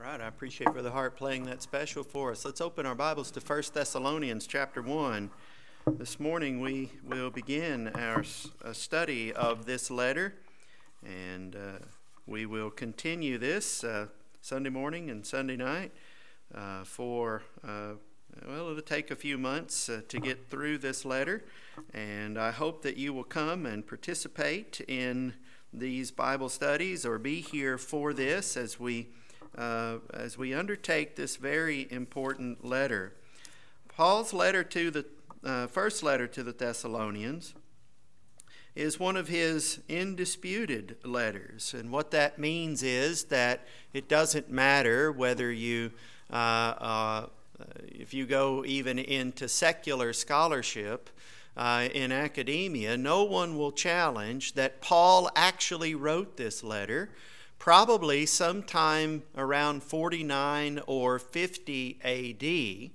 All right, I appreciate Brother Hart playing that special for us. Let's open our Bibles to 1 Thessalonians chapter 1. This morning we will begin our study of this letter, and uh, we will continue this uh, Sunday morning and Sunday night uh, for, uh, well, it'll take a few months uh, to get through this letter, and I hope that you will come and participate in these Bible studies or be here for this as we uh, as we undertake this very important letter. Paul's letter to the uh, first letter to the Thessalonians is one of his indisputed letters. And what that means is that it doesn't matter whether you, uh, uh if you go even into secular scholarship, uh, in academia, no one will challenge that Paul actually wrote this letter probably sometime around 49 or 50 AD,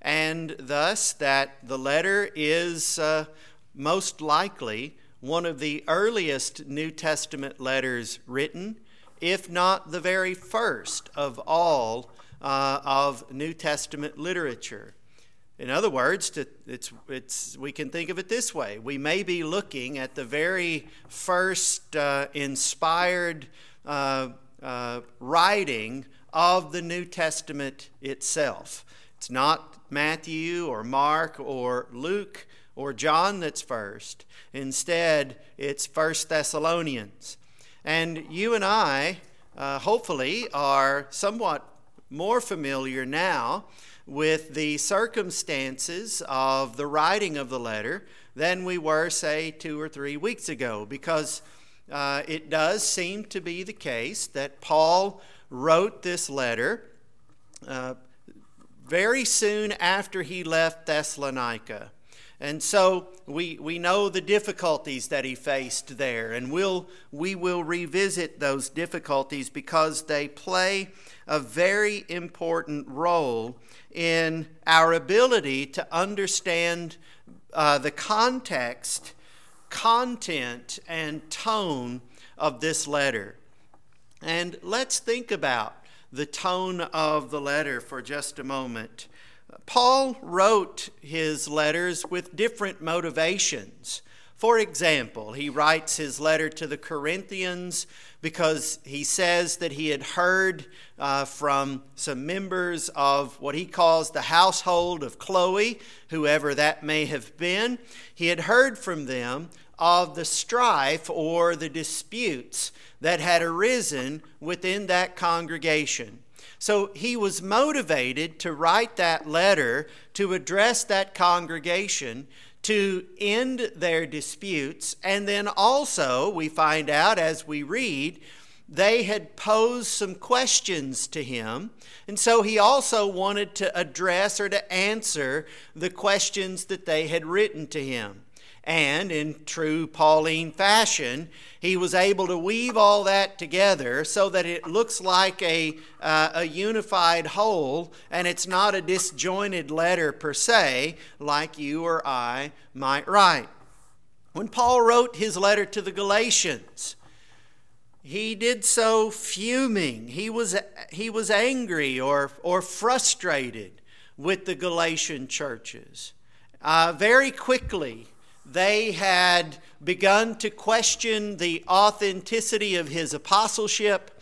and thus that the letter is uh, most likely one of the earliest New Testament letters written, if not the very first of all uh, of New Testament literature. In other words, it's, it's, we can think of it this way. We may be looking at the very first uh, inspired uh, uh, writing of the New Testament itself. It's not Matthew or Mark or Luke or John that's first. Instead, it's First Thessalonians. And you and I, uh, hopefully, are somewhat more familiar now with the circumstances of the writing of the letter than we were, say, two or three weeks ago, because uh, it does seem to be the case that Paul wrote this letter uh, very soon after he left Thessalonica. And so we, we know the difficulties that he faced there, and we'll, we will revisit those difficulties because they play a very important role in our ability to understand uh, the context content and tone of this letter. And let's think about the tone of the letter for just a moment. Paul wrote his letters with different motivations. For example, he writes his letter to the Corinthians because he says that he had heard uh, from some members of what he calls the household of Chloe, whoever that may have been. He had heard from them of the strife or the disputes that had arisen within that congregation. So he was motivated to write that letter to address that congregation to end their disputes. And then also, we find out as we read, they had posed some questions to him. And so he also wanted to address or to answer the questions that they had written to him. And in true Pauline fashion, he was able to weave all that together so that it looks like a, uh, a unified whole and it's not a disjointed letter per se, like you or I might write. When Paul wrote his letter to the Galatians, he did so fuming. He was, he was angry or, or frustrated with the Galatian churches. Uh, very quickly, they had begun to question the authenticity of his apostleship,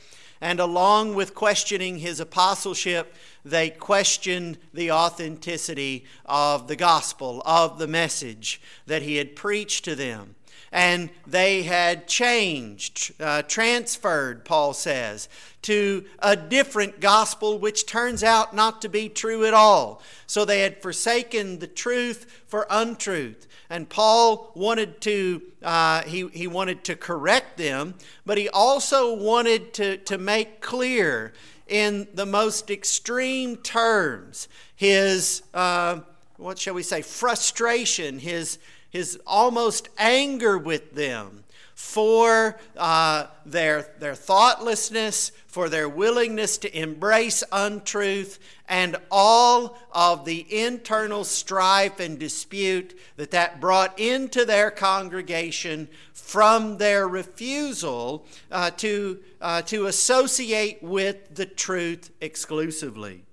and along with questioning his apostleship, they questioned the authenticity of the gospel, of the message that he had preached to them. And they had changed, uh, transferred, Paul says, to a different gospel, which turns out not to be true at all. So they had forsaken the truth for untruth and Paul wanted to uh, he, he wanted to correct them, but he also wanted to, to make clear in the most extreme terms his uh, what shall we say frustration, his his almost anger with them for uh, their, their thoughtlessness, for their willingness to embrace untruth, and all of the internal strife and dispute that that brought into their congregation from their refusal uh, to, uh, to associate with the truth exclusively.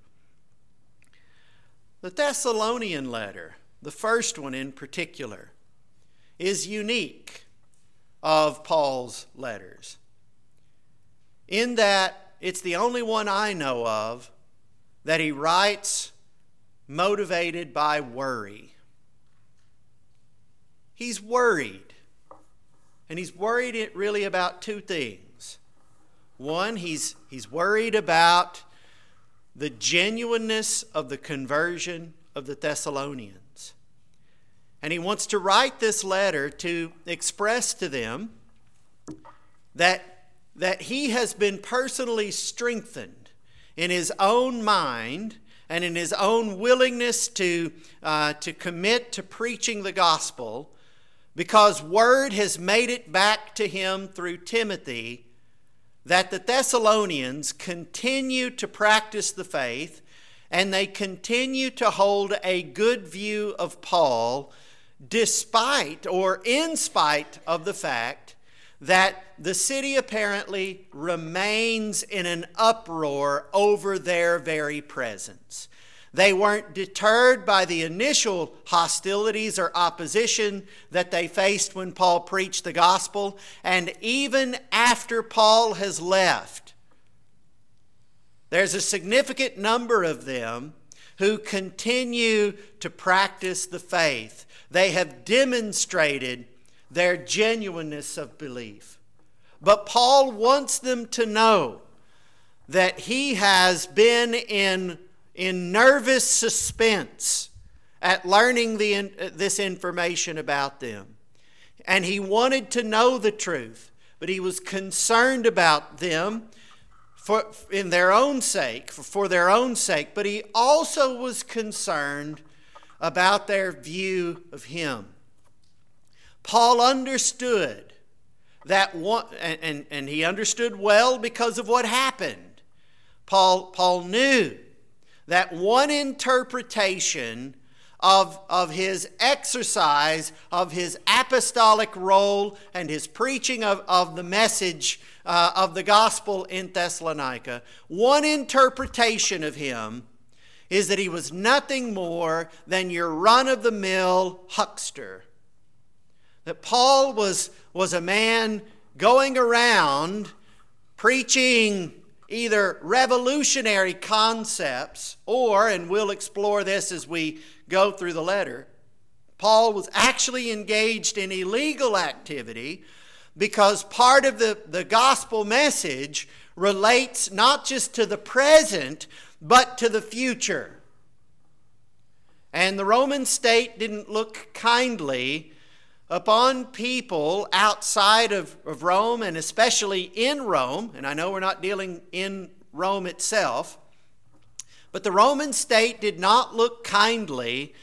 The Thessalonian letter, the first one in particular, is unique of Paul's letters. In that it's the only one I know of that he writes motivated by worry. He's worried. And he's worried really about two things. One, he's, he's worried about the genuineness of the conversion of the Thessalonians. And he wants to write this letter to express to them that, that he has been personally strengthened in his own mind and in his own willingness to, uh, to commit to preaching the gospel because word has made it back to him through Timothy that the Thessalonians continue to practice the faith and they continue to hold a good view of Paul despite or in spite of the fact that the city apparently remains in an uproar over their very presence. They weren't deterred by the initial hostilities or opposition that they faced when Paul preached the gospel. And even after Paul has left, there's a significant number of them who continue to practice the faith they have demonstrated their genuineness of belief. But Paul wants them to know that he has been in, in nervous suspense at learning the, uh, this information about them. And he wanted to know the truth, but he was concerned about them for, in their own sake, for their own sake, but he also was concerned about their view of him. Paul understood that one, and, and, and, he understood well because of what happened. Paul, Paul knew that one interpretation of, of his exercise of his apostolic role and his preaching of, of the message uh, of the gospel in Thessalonica, one interpretation of him is that he was nothing more than your run of the mill huckster. That Paul was, was a man going around preaching either revolutionary concepts or, and we'll explore this as we go through the letter, Paul was actually engaged in illegal activity because part of the, the gospel message relates not just to the present, but to the future. And the Roman state didn't look kindly upon people outside of, of Rome and especially in Rome. And I know we're not dealing in Rome itself, but the Roman state did not look kindly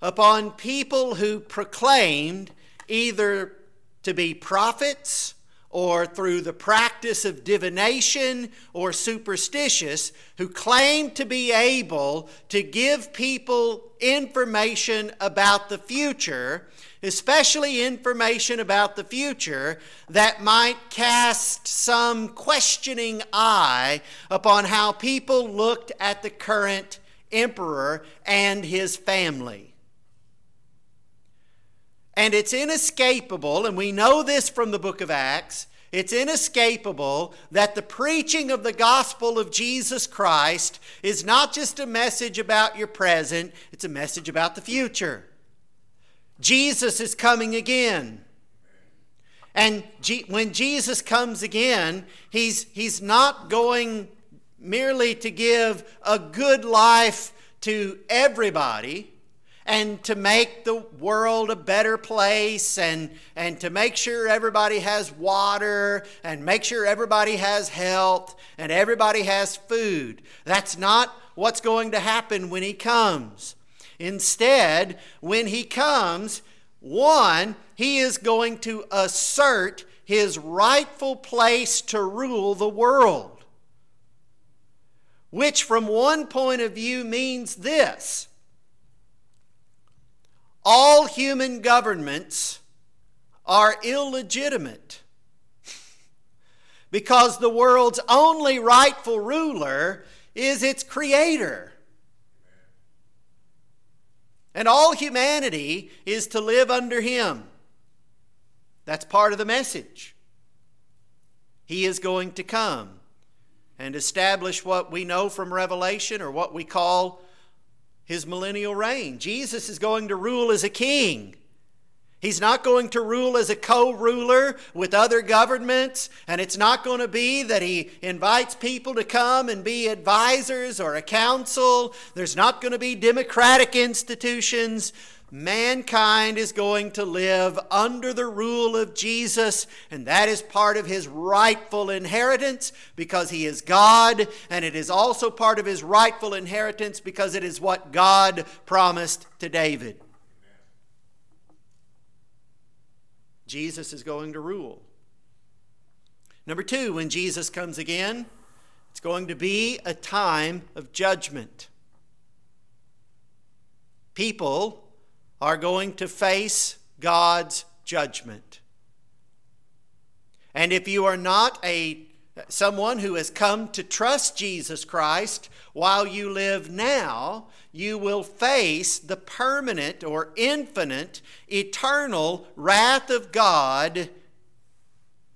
upon people who proclaimed either to be prophets or through the practice of divination or superstitious who claim to be able to give people information about the future, especially information about the future that might cast some questioning eye upon how people looked at the current emperor and his family. And it's inescapable, and we know this from the book of Acts. It's inescapable that the preaching of the gospel of Jesus Christ is not just a message about your present, it's a message about the future. Jesus is coming again. And G- when Jesus comes again, he's, he's not going merely to give a good life to everybody and to make the world a better place and, and to make sure everybody has water and make sure everybody has health and everybody has food. That's not what's going to happen when he comes. Instead, when he comes, one, he is going to assert his rightful place to rule the world. Which, from one point of view, means this all human governments are illegitimate because the world's only rightful ruler is its creator. And all humanity is to live under him. That's part of the message. He is going to come and establish what we know from Revelation or what we call his millennial reign. Jesus is going to rule as a king. He's not going to rule as a co ruler with other governments, and it's not going to be that he invites people to come and be advisors or a council. There's not going to be democratic institutions. Mankind is going to live under the rule of Jesus, and that is part of his rightful inheritance because he is God, and it is also part of his rightful inheritance because it is what God promised to David. Jesus is going to rule. Number two, when Jesus comes again, it's going to be a time of judgment. People are going to face God's judgment. And if you are not a someone who has come to trust Jesus Christ while you live now, you will face the permanent or infinite, eternal wrath of God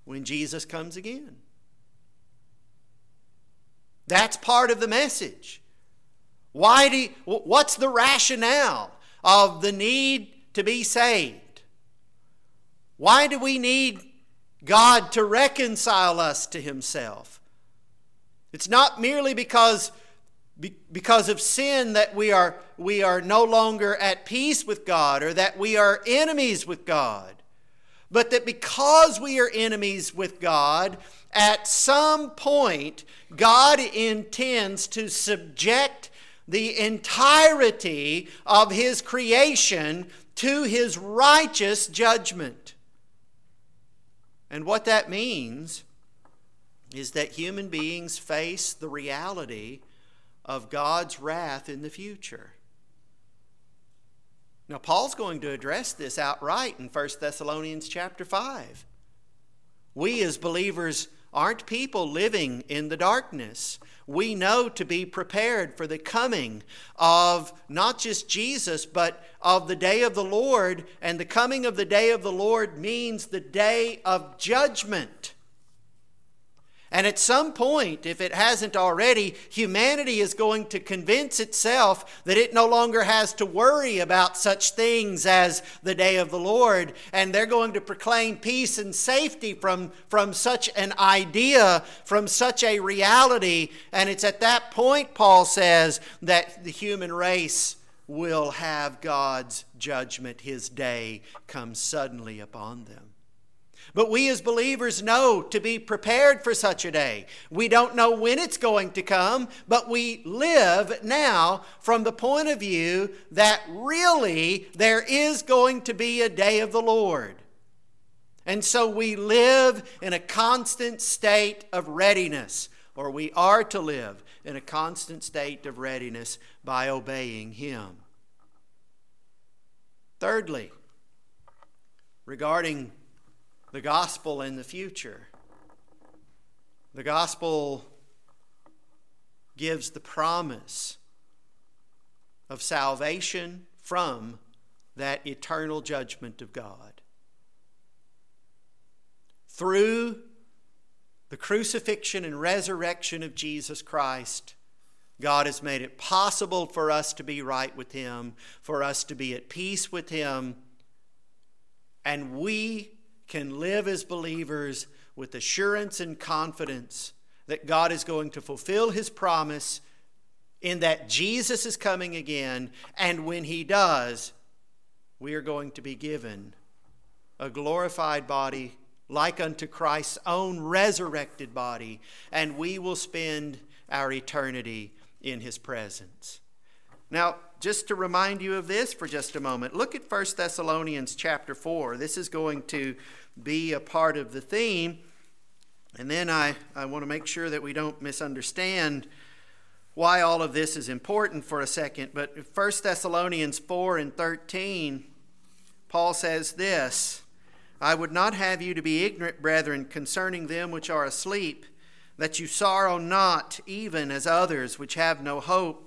when Jesus comes again. That's part of the message. Why do you, what's the rationale of the need to be saved? Why do we need God to reconcile us to himself? It's not merely because because of sin that we are, we are no longer at peace with God or that we are enemies with God. But that because we are enemies with God, at some point, God intends to subject the entirety of His creation to His righteous judgment. And what that means is that human beings face the reality of God's wrath in the future. Now Paul's going to address this outright in 1 Thessalonians chapter 5. We as believers aren't people living in the darkness. We know to be prepared for the coming of not just Jesus, but of the day of the Lord. And the coming of the day of the Lord means the day of judgment. And at some point, if it hasn't already, humanity is going to convince itself that it no longer has to worry about such things as the day of the Lord. And they're going to proclaim peace and safety from, from such an idea, from such a reality. And it's at that point, Paul says, that the human race will have God's judgment, his day, come suddenly upon them. But we as believers know to be prepared for such a day. We don't know when it's going to come, but we live now from the point of view that really there is going to be a day of the Lord. And so we live in a constant state of readiness, or we are to live in a constant state of readiness by obeying Him. Thirdly, regarding the gospel in the future. The gospel gives the promise of salvation from that eternal judgment of God. Through the crucifixion and resurrection of Jesus Christ, God has made it possible for us to be right with Him, for us to be at peace with Him, and we can live as believers with assurance and confidence that God is going to fulfill his promise in that Jesus is coming again. And when he does, we are going to be given a glorified body like unto Christ's own resurrected body, and we will spend our eternity in his presence. Now, just to remind you of this for just a moment, look at 1 Thessalonians chapter 4. This is going to be a part of the theme. And then I, I want to make sure that we don't misunderstand why all of this is important for a second. But 1 Thessalonians 4 and 13, Paul says this I would not have you to be ignorant, brethren, concerning them which are asleep, that you sorrow not, even as others which have no hope.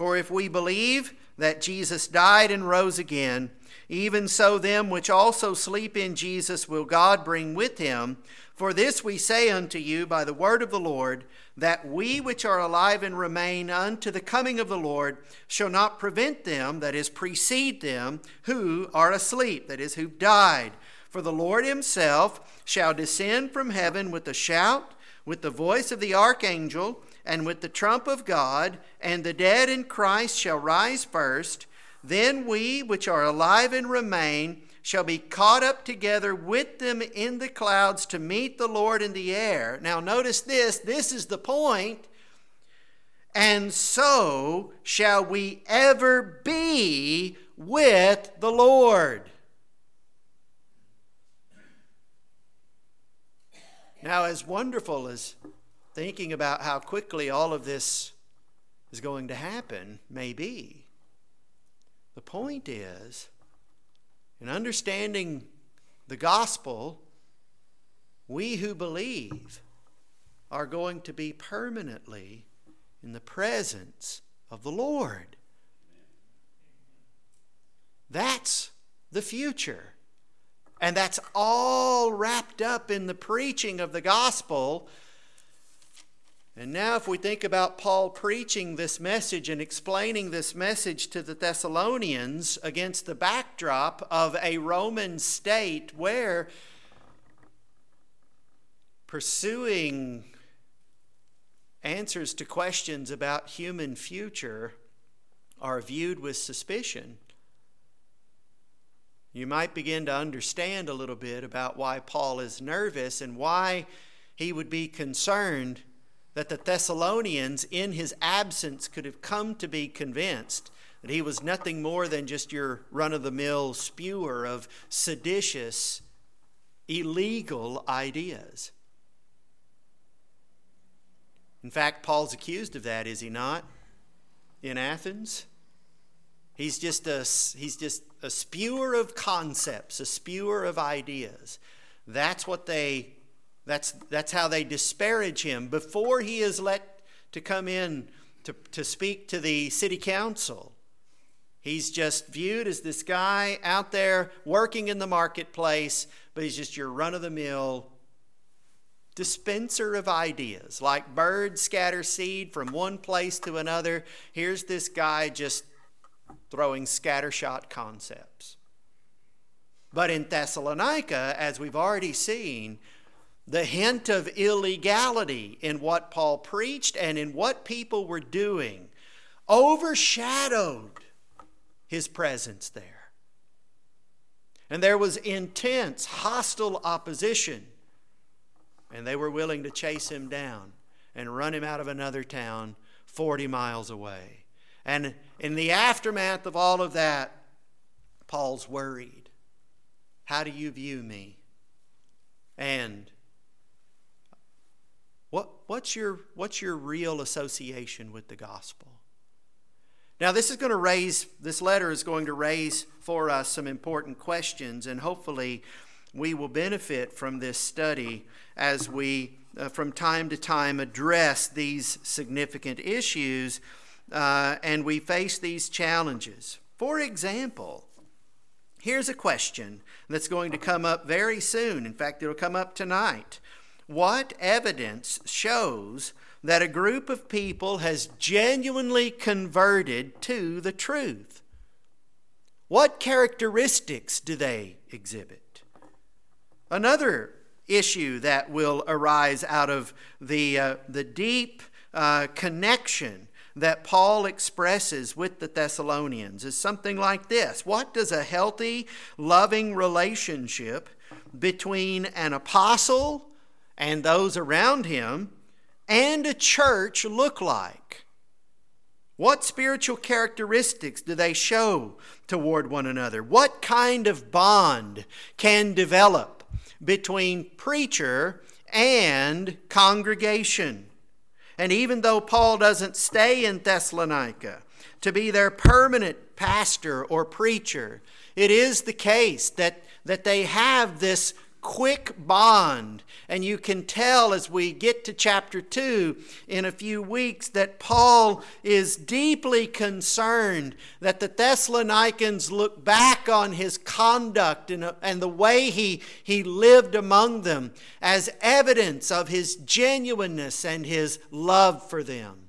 For if we believe that Jesus died and rose again, even so them which also sleep in Jesus will God bring with him. For this we say unto you by the word of the Lord, that we which are alive and remain unto the coming of the Lord shall not prevent them, that is, precede them, who are asleep, that is, who died. For the Lord himself shall descend from heaven with a shout, with the voice of the archangel, and with the trump of God, and the dead in Christ shall rise first. Then we, which are alive and remain, shall be caught up together with them in the clouds to meet the Lord in the air. Now, notice this this is the point. And so shall we ever be with the Lord. Now, as wonderful as thinking about how quickly all of this is going to happen may be. The point is, in understanding the gospel, we who believe are going to be permanently in the presence of the Lord. That's the future. And that's all wrapped up in the preaching of the gospel and now, if we think about Paul preaching this message and explaining this message to the Thessalonians against the backdrop of a Roman state where pursuing answers to questions about human future are viewed with suspicion, you might begin to understand a little bit about why Paul is nervous and why he would be concerned that the Thessalonians, in his absence, could have come to be convinced that he was nothing more than just your run of the mill spewer of seditious, illegal ideas. In fact, Paul's accused of that, is he not? In Athens? He's just a, he's just a spewer of concepts, a spewer of ideas. That's what they that's, that's how they disparage him before he is let to come in to, to speak to the city council. He's just viewed as this guy out there working in the marketplace, but he's just your run of the mill dispenser of ideas. Like birds scatter seed from one place to another, here's this guy just throwing scattershot concepts. But in Thessalonica, as we've already seen, the hint of illegality in what Paul preached and in what people were doing overshadowed his presence there. And there was intense, hostile opposition. And they were willing to chase him down and run him out of another town 40 miles away. And in the aftermath of all of that, Paul's worried. How do you view me? And what, what's, your, what's your real association with the gospel? Now, this is going to raise, this letter is going to raise for us some important questions, and hopefully we will benefit from this study as we, uh, from time to time, address these significant issues uh, and we face these challenges. For example, here's a question that's going to come up very soon. In fact, it'll come up tonight. What evidence shows that a group of people has genuinely converted to the truth? What characteristics do they exhibit? Another issue that will arise out of the, uh, the deep uh, connection that Paul expresses with the Thessalonians is something like this What does a healthy, loving relationship between an apostle and those around him and a church look like? What spiritual characteristics do they show toward one another? What kind of bond can develop between preacher and congregation? And even though Paul doesn't stay in Thessalonica to be their permanent pastor or preacher, it is the case that, that they have this quick bond. And you can tell as we get to chapter 2 in a few weeks that Paul is deeply concerned that the Thessalonians look back on his conduct and, and the way he, he lived among them as evidence of his genuineness and his love for them.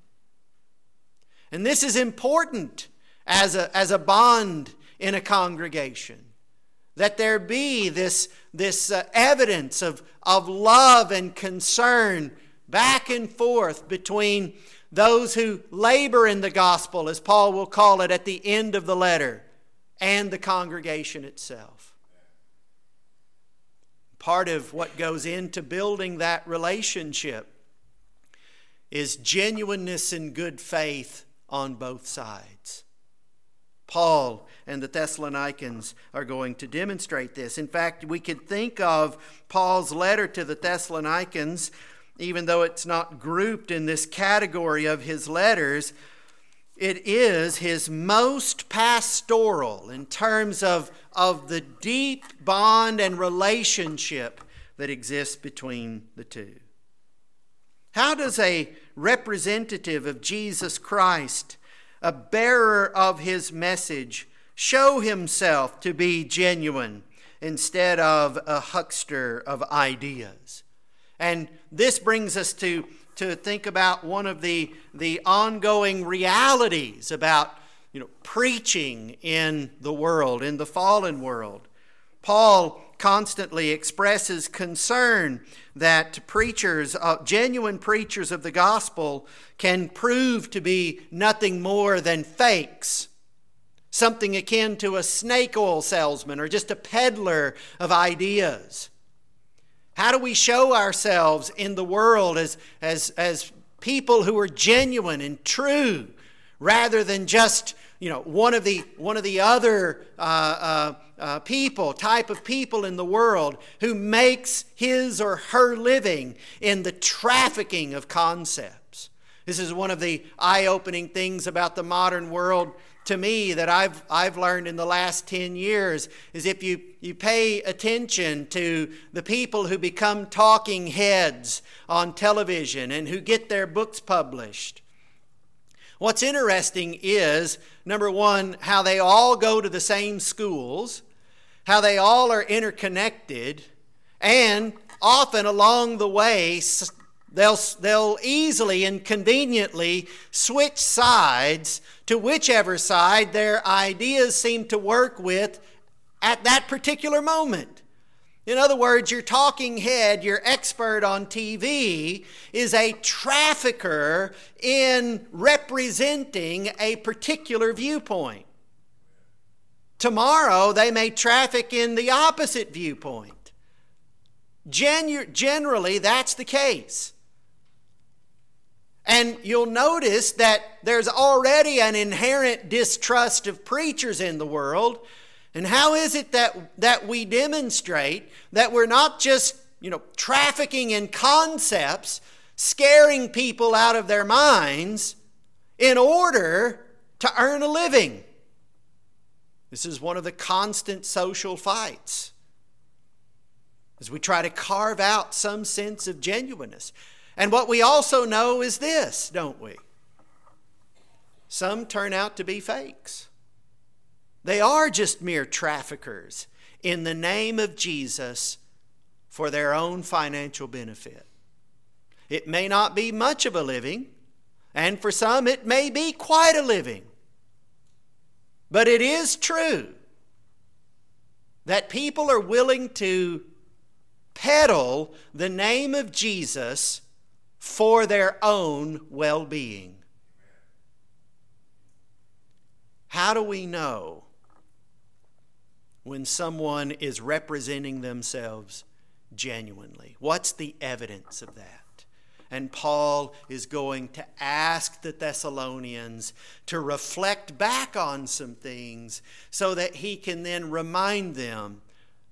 And this is important as a, as a bond in a congregation that there be this, this uh, evidence of, of love and concern back and forth between those who labor in the gospel, as Paul will call it at the end of the letter, and the congregation itself. Part of what goes into building that relationship is genuineness and good faith on both sides. Paul and the Thessalonians are going to demonstrate this. In fact, we could think of Paul's letter to the Thessalonians, even though it's not grouped in this category of his letters, it is his most pastoral in terms of, of the deep bond and relationship that exists between the two. How does a representative of Jesus Christ a bearer of his message, show himself to be genuine instead of a huckster of ideas. And this brings us to, to think about one of the, the ongoing realities about you know, preaching in the world, in the fallen world. Paul constantly expresses concern that preachers, uh, genuine preachers of the gospel, can prove to be nothing more than fakes. Something akin to a snake oil salesman or just a peddler of ideas. How do we show ourselves in the world as, as, as people who are genuine and true rather than just you know, one of the, one of the other uh, uh, uh, people, type of people in the world who makes his or her living in the trafficking of concepts. This is one of the eye opening things about the modern world to me that I've, I've learned in the last 10 years is if you, you pay attention to the people who become talking heads on television and who get their books published, What's interesting is, number one, how they all go to the same schools, how they all are interconnected, and often along the way, they'll, they'll easily and conveniently switch sides to whichever side their ideas seem to work with at that particular moment. In other words, your talking head, your expert on TV, is a trafficker in representing a particular viewpoint. Tomorrow, they may traffic in the opposite viewpoint. Genu- generally, that's the case. And you'll notice that there's already an inherent distrust of preachers in the world and how is it that, that we demonstrate that we're not just, you know, trafficking in concepts, scaring people out of their minds in order to earn a living? This is one of the constant social fights as we try to carve out some sense of genuineness. And what we also know is this, don't we? Some turn out to be fakes. They are just mere traffickers in the name of Jesus for their own financial benefit. It may not be much of a living, and for some it may be quite a living. But it is true that people are willing to peddle the name of Jesus for their own well being. How do we know when someone is representing themselves genuinely? What's the evidence of that? And Paul is going to ask the Thessalonians to reflect back on some things so that he can then remind them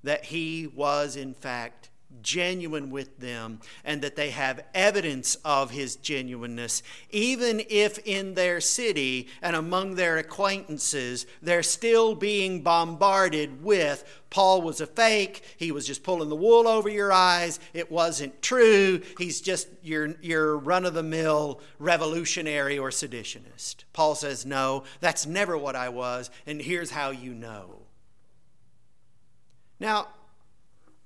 that he was, in fact, genuine with them and that they have evidence of his genuineness, even if in their city and among their acquaintances they're still being bombarded with Paul was a fake, he was just pulling the wool over your eyes, it wasn't true, he's just your, your run of the mill revolutionary or seditionist. Paul says, No, that's never what I was, and here's how you know. Now,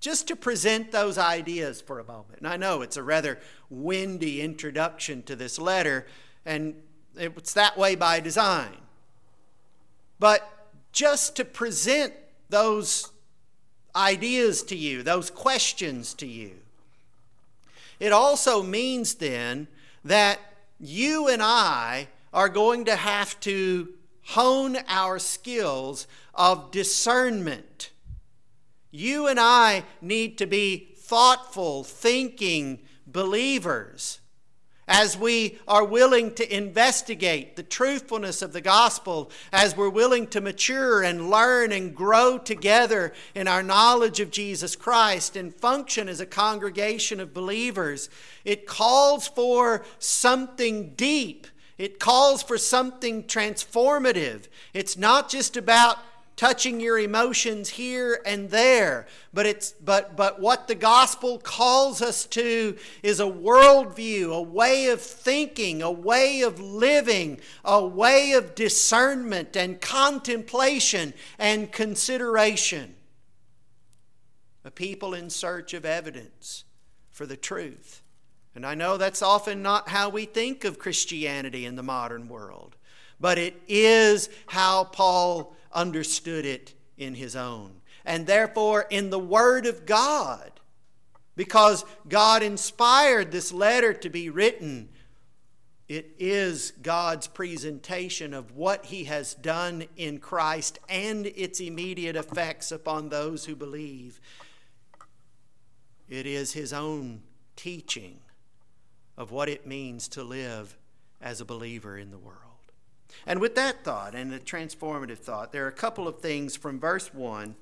just to present those ideas for a moment. And I know it's a rather windy introduction to this letter, and it's that way by design. But just to present those ideas to you, those questions to you, it also means then that you and I are going to have to hone our skills of discernment you and I need to be thoughtful, thinking believers as we are willing to investigate the truthfulness of the gospel, as we're willing to mature and learn and grow together in our knowledge of Jesus Christ and function as a congregation of believers, it calls for something deep. It calls for something transformative. It's not just about touching your emotions here and there. But it's but but what the gospel calls us to is a worldview a way of thinking a way of living a way of discernment and contemplation and consideration. A people in search of evidence for the truth. And i know that's often not how we think of christianity in the modern world but it is how paul understood it in his own. And therefore, in the Word of God, because God inspired this letter to be written, it is God's presentation of what He has done in Christ and its immediate effects upon those who believe. It is His own teaching of what it means to live as a believer in the world. And with that thought and the transformative thought, there are a couple of things from verse 1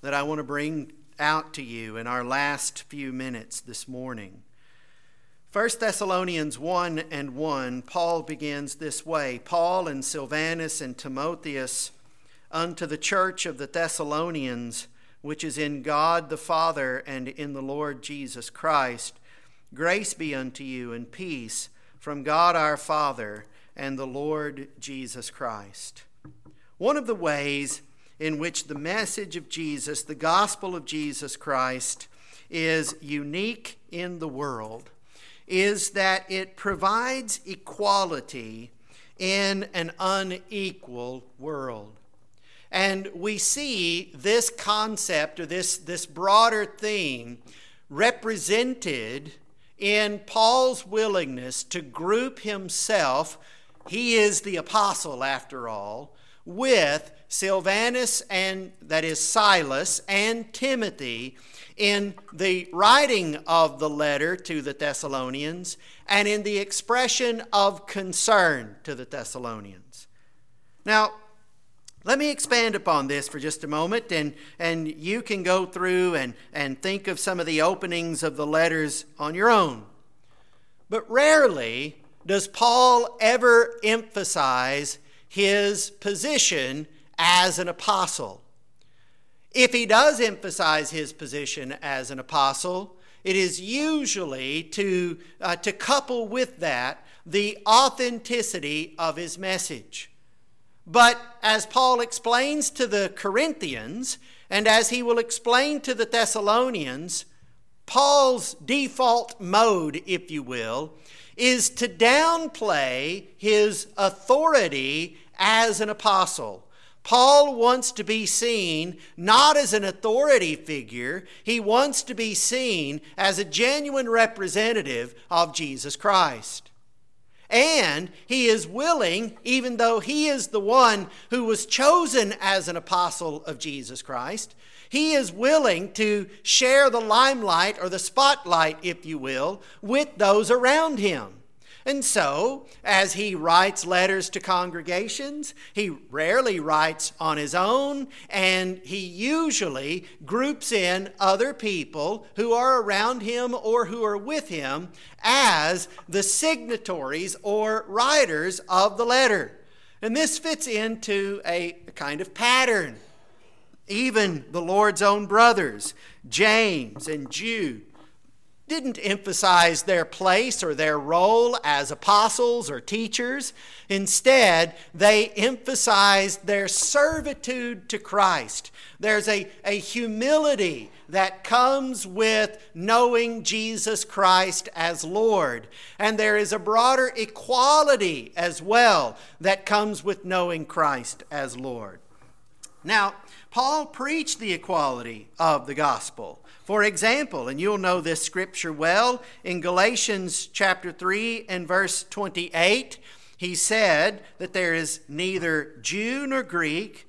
that I want to bring out to you in our last few minutes this morning. 1 Thessalonians 1 and 1, Paul begins this way Paul and Silvanus and Timotheus unto the church of the Thessalonians, which is in God the Father and in the Lord Jesus Christ, grace be unto you and peace from God our Father and the Lord Jesus Christ. One of the ways in which the message of Jesus, the gospel of Jesus Christ, is unique in the world is that it provides equality in an unequal world. And we see this concept or this, this broader theme represented in Paul's willingness to group himself he is the apostle, after all, with Silvanus and that is Silas and Timothy in the writing of the letter to the Thessalonians and in the expression of concern to the Thessalonians. Now, let me expand upon this for just a moment, and, and you can go through and, and think of some of the openings of the letters on your own. But rarely does Paul ever emphasize his position as an apostle. If he does emphasize his position as an apostle, it is usually to, uh, to couple with that the authenticity of his message. But as Paul explains to the Corinthians, and as he will explain to the Thessalonians, Paul's default mode, if you will, is to downplay his authority as an apostle. Paul wants to be seen not as an authority figure, he wants to be seen as a genuine representative of Jesus Christ. And he is willing, even though he is the one who was chosen as an apostle of Jesus Christ, He is willing to share the limelight or the spotlight, if you will, with those around him. And so, as he writes letters to congregations, he rarely writes on his own, and he usually groups in other people who are around him or who are with him as the signatories or writers of the letter. And this fits into a kind of pattern. Even the Lord's own brothers, James and Jude, didn't emphasize their place or their role as apostles or teachers. Instead, they emphasized their servitude to Christ. There's a, a humility that comes with knowing Jesus Christ as Lord. And there is a broader equality as well that comes with knowing Christ as Lord. Now, Paul preached the equality of the gospel. For example, and you'll know this scripture well, in Galatians chapter 3 and verse 28, he said that there is neither Jew nor Greek,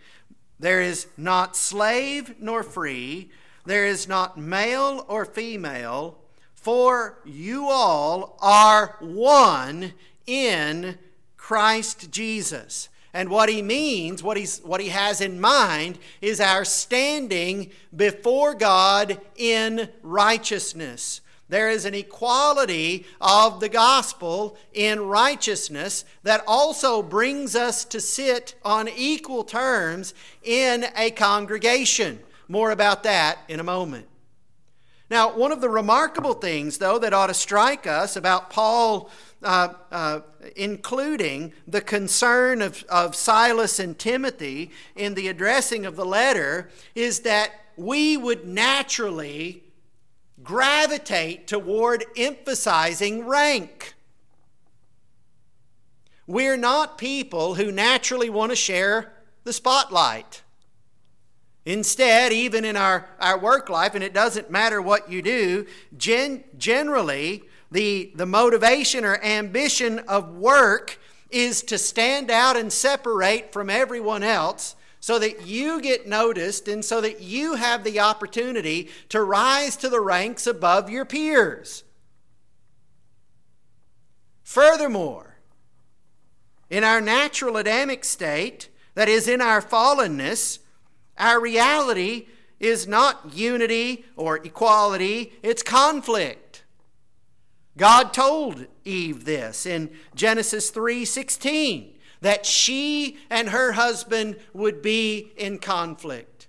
there is not slave nor free, there is not male or female, for you all are one in Christ Jesus. And what he means, what, he's, what he has in mind, is our standing before God in righteousness. There is an equality of the gospel in righteousness that also brings us to sit on equal terms in a congregation. More about that in a moment. Now, one of the remarkable things, though, that ought to strike us about Paul uh, uh, including the concern of, of Silas and Timothy in the addressing of the letter, is that we would naturally gravitate toward emphasizing rank. We're not people who naturally want to share the spotlight. Instead, even in our, our work life, and it doesn't matter what you do, gen, generally, the, the motivation or ambition of work is to stand out and separate from everyone else so that you get noticed and so that you have the opportunity to rise to the ranks above your peers. Furthermore, in our natural Adamic state, that is, in our fallenness, our reality is not unity or equality, it's conflict. God told Eve this in Genesis 3:16 that she and her husband would be in conflict.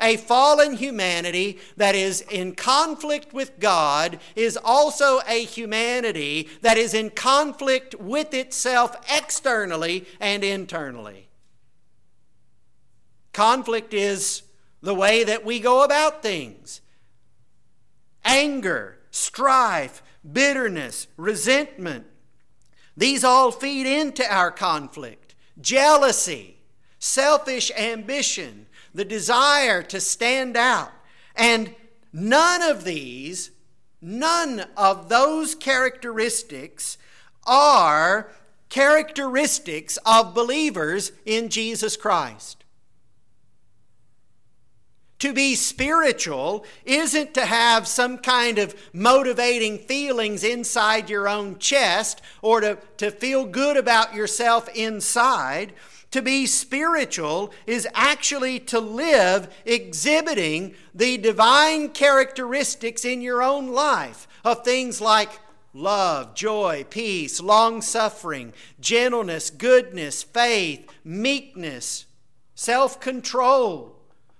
A fallen humanity that is in conflict with God is also a humanity that is in conflict with itself externally and internally. Conflict is the way that we go about things. Anger, strife, bitterness, resentment. These all feed into our conflict. Jealousy, selfish ambition, the desire to stand out. And none of these, none of those characteristics are characteristics of believers in Jesus Christ. To be spiritual isn't to have some kind of motivating feelings inside your own chest or to, to feel good about yourself inside. To be spiritual is actually to live exhibiting the divine characteristics in your own life of things like love, joy, peace, long suffering, gentleness, goodness, faith, meekness, self control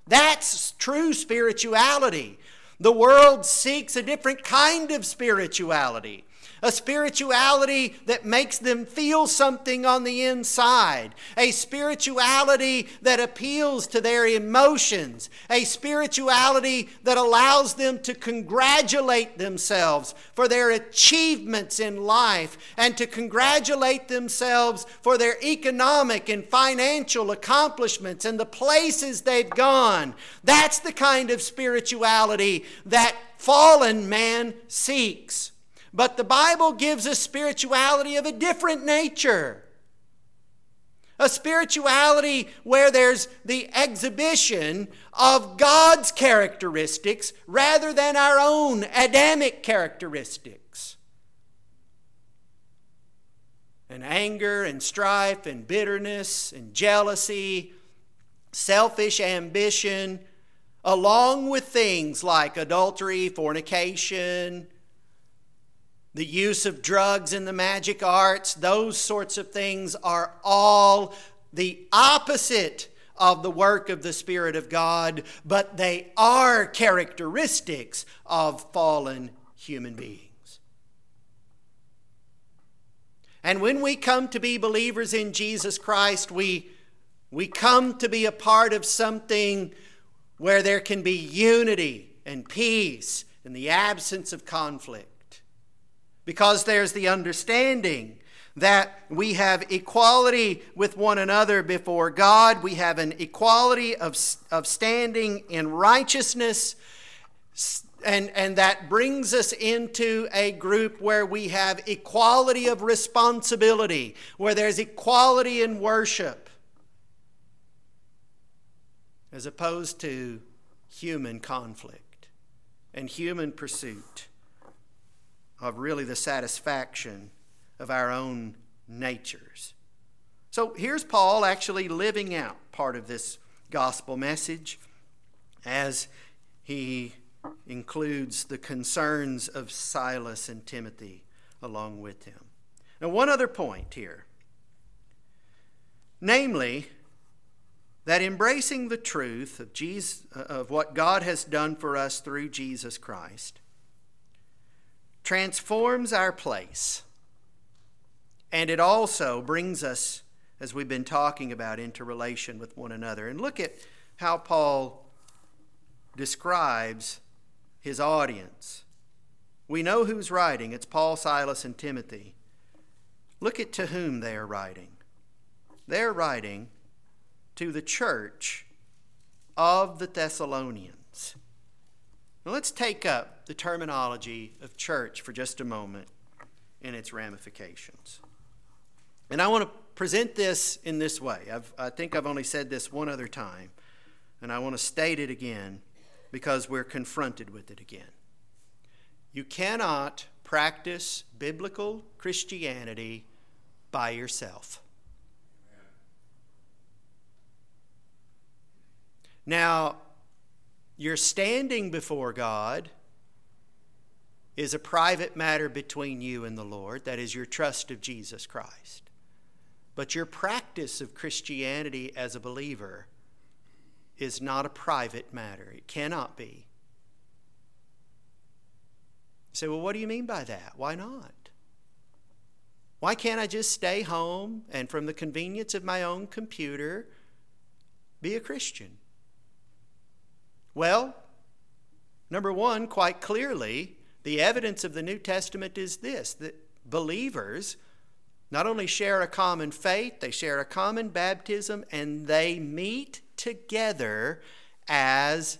that's true spirituality. The world seeks a different kind of spirituality a spirituality that makes them feel something on the inside, a spirituality that appeals to their emotions, a spirituality that allows them to congratulate themselves for their achievements in life and to congratulate themselves for their economic and financial accomplishments and the places they've gone. That's the kind of spirituality that fallen man seeks. But the Bible gives us spirituality of a different nature a spirituality where there's the exhibition of God's characteristics rather than our own Adamic characteristics. And anger and strife and bitterness and jealousy, selfish ambition, along with things like adultery, fornication, the use of drugs and the magic arts, those sorts of things are all the opposite of the work of the Spirit of God, but they are characteristics of fallen human beings. And when we come to be believers in Jesus Christ, we, we come to be a part of something where there can be unity and peace in the absence of conflict because there's the understanding that we have equality with one another before God. We have an equality of, of standing in righteousness. And, and that brings us into a group where we have equality of responsibility, where there's equality in worship, as opposed to human conflict and human pursuit of really the satisfaction of our own natures. So here's Paul actually living out part of this gospel message as he includes the concerns of Silas and Timothy along with him. Now, one other point here namely, that embracing the truth of, Jesus, of what God has done for us through Jesus Christ transforms our place. And it also brings us, as we've been talking about, into relation with one another. And look at how Paul describes his audience. We know who's writing it's Paul, Silas, and Timothy. Look at to whom they are writing. They're writing to the church of the Thessalonians. Now let's take up the terminology of church for just a moment and its ramifications. And I want to present this in this way. I've, I think I've only said this one other time, and I want to state it again because we're confronted with it again. You cannot practice biblical Christianity by yourself. Now, your standing before God is a private matter between you and the Lord. That is your trust of Jesus Christ. But your practice of Christianity as a believer is not a private matter. It cannot be. You say, well, what do you mean by that? Why not? Why can't I just stay home and from the convenience of my own computer be a Christian? Well, number one, quite clearly, the evidence of the New Testament is this that believers not only share a common faith, they share a common baptism, and they meet together as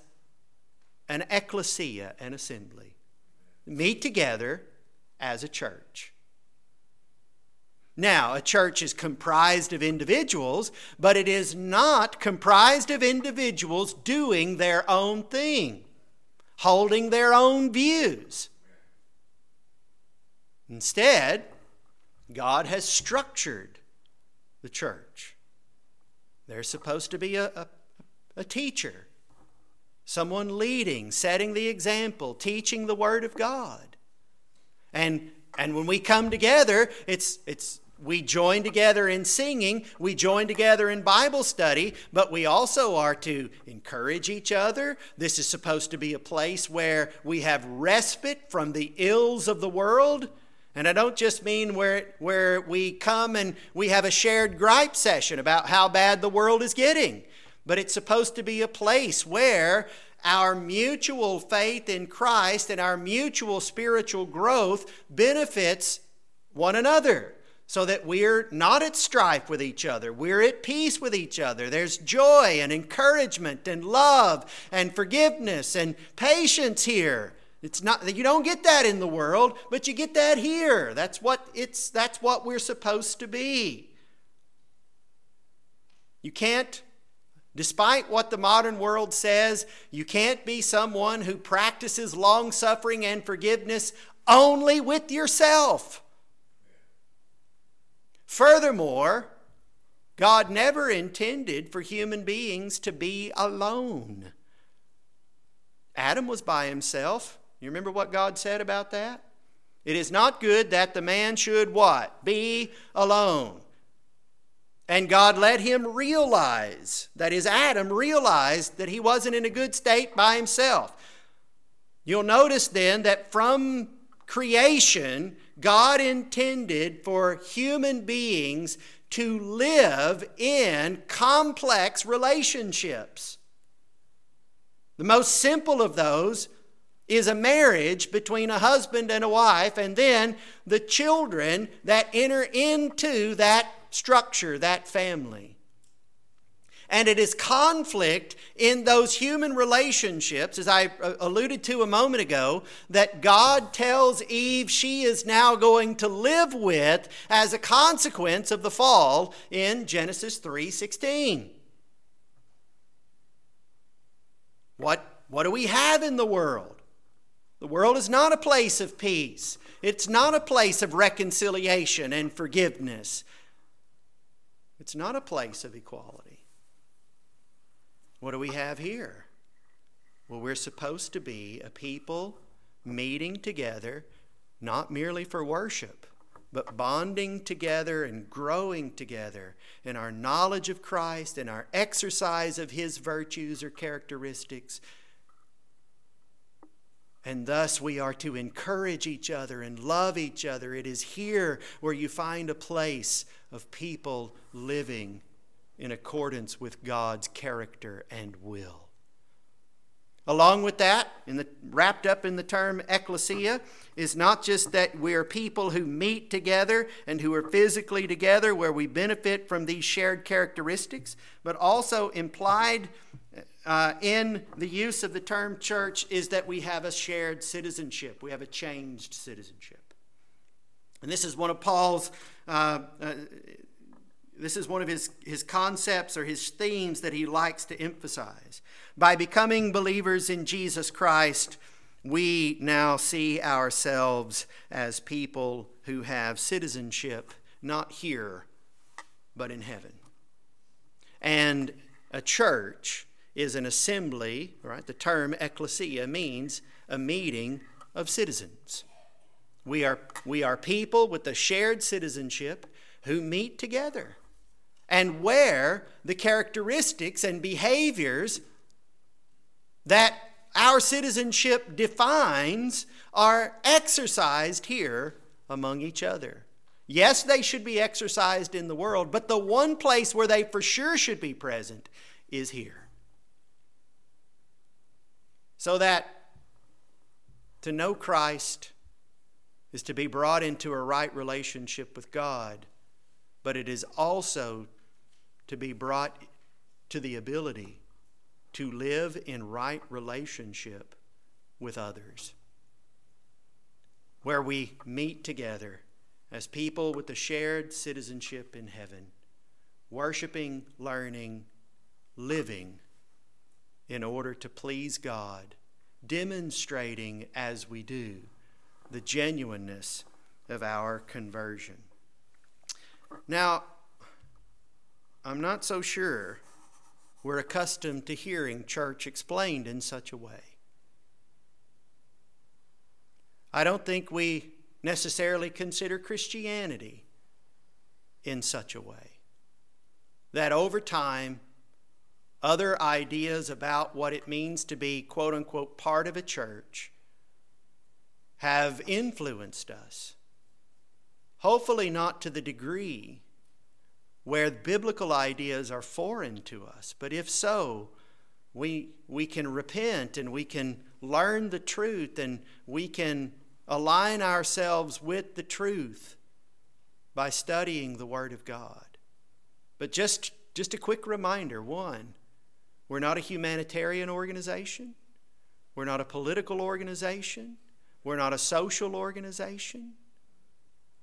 an ecclesia, an assembly. Meet together as a church. Now, a church is comprised of individuals, but it is not comprised of individuals doing their own thing, holding their own views. Instead, God has structured the church. There's supposed to be a, a, a teacher, someone leading, setting the example, teaching the Word of God. And, and when we come together, it's, it's we join together in singing, we join together in Bible study, but we also are to encourage each other. This is supposed to be a place where we have respite from the ills of the world. And I don't just mean where, where we come and we have a shared gripe session about how bad the world is getting, but it's supposed to be a place where our mutual faith in Christ and our mutual spiritual growth benefits one another so that we're not at strife with each other. We're at peace with each other. There's joy and encouragement and love and forgiveness and patience here. It's not that you don't get that in the world, but you get that here. That's what it's that's what we're supposed to be. You can't, despite what the modern world says, you can't be someone who practices long suffering and forgiveness only with yourself. Furthermore, God never intended for human beings to be alone. Adam was by himself. You remember what God said about that? It is not good that the man should what? Be alone. And God let him realize, that is, Adam realized that he wasn't in a good state by himself. You'll notice then that from creation, God intended for human beings to live in complex relationships. The most simple of those is a marriage between a husband and a wife, and then the children that enter into that structure, that family. And it is conflict in those human relationships, as I uh, alluded to a moment ago, that God tells Eve she is now going to live with as a consequence of the fall in Genesis 3:16. What, what do we have in the world? The world is not a place of peace. It's not a place of reconciliation and forgiveness. It's not a place of equality. What do we have here? Well, we're supposed to be a people meeting together, not merely for worship, but bonding together and growing together in our knowledge of Christ and our exercise of His virtues or characteristics. And thus we are to encourage each other and love each other. It is here where you find a place of people living in accordance with God's character and will. Along with that, the, wrapped up in the term ecclesia, is not just that we are people who meet together and who are physically together where we benefit from these shared characteristics, but also implied uh, in the use of the term church is that we have a shared citizenship, we have a changed citizenship. And this is one of Paul's. Uh, uh, this is one of his, his concepts or his themes that he likes to emphasize. By becoming believers in Jesus Christ, we now see ourselves as people who have citizenship not here, but in heaven. And a church is an assembly, right? The term ecclesia means a meeting of citizens. We are, we are people with a shared citizenship who meet together and where the characteristics and behaviors that our citizenship defines are exercised here among each other. Yes, they should be exercised in the world, but the one place where they for sure should be present is here. So that to know Christ is to be brought into a right relationship with God, but it is also to be brought to the ability to live in right relationship with others, where we meet together as people with a shared citizenship in heaven, worshiping, learning, living in order to please God, demonstrating as we do the genuineness of our conversion. Now, I'm not so sure we're accustomed to hearing church explained in such a way. I don't think we necessarily consider Christianity in such a way. That over time, other ideas about what it means to be, quote unquote, part of a church have influenced us. Hopefully, not to the degree where biblical ideas are foreign to us. But if so, we, we can repent and we can learn the truth and we can align ourselves with the truth by studying the Word of God. But just, just a quick reminder one, we're not a humanitarian organization, we're not a political organization, we're not a social organization.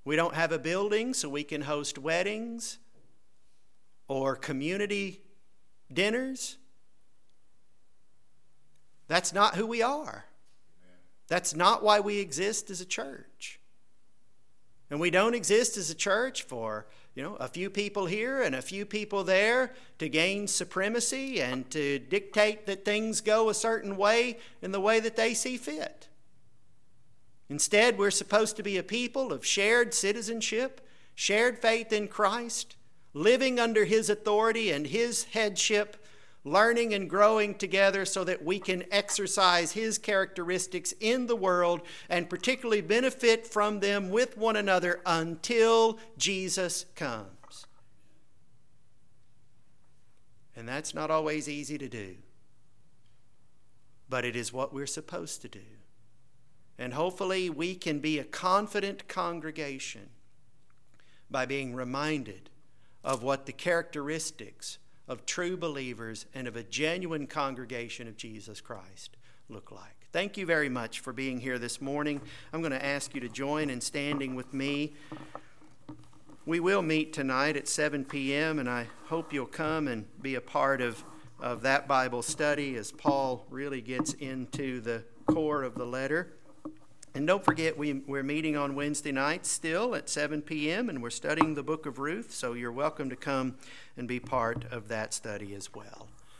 We don't have a building so we can host weddings or community dinners. That's not who we are. That's not why we exist as a church. And we don't exist as a church for, you know, a few people here and a few people there to gain supremacy and to dictate that things go a certain way in the way that they see fit. Instead, we're supposed to be a people of shared citizenship, shared faith in Christ, living under His authority and His headship, learning and growing together so that we can exercise His characteristics in the world and particularly benefit from them with one another until Jesus comes. And that's not always easy to do, but it is what we're supposed to do. And hopefully, we can be a confident congregation by being reminded of what the characteristics of true believers and of a genuine congregation of Jesus Christ look like. Thank you very much for being here this morning. I'm going to ask you to join in standing with me. We will meet tonight at 7 p.m., and I hope you'll come and be a part of, of that Bible study as Paul really gets into the core of the letter. And don't forget, we, we're meeting on Wednesday nights still at 7 p.m., and we're studying the book of Ruth, so you're welcome to come and be part of that study as well.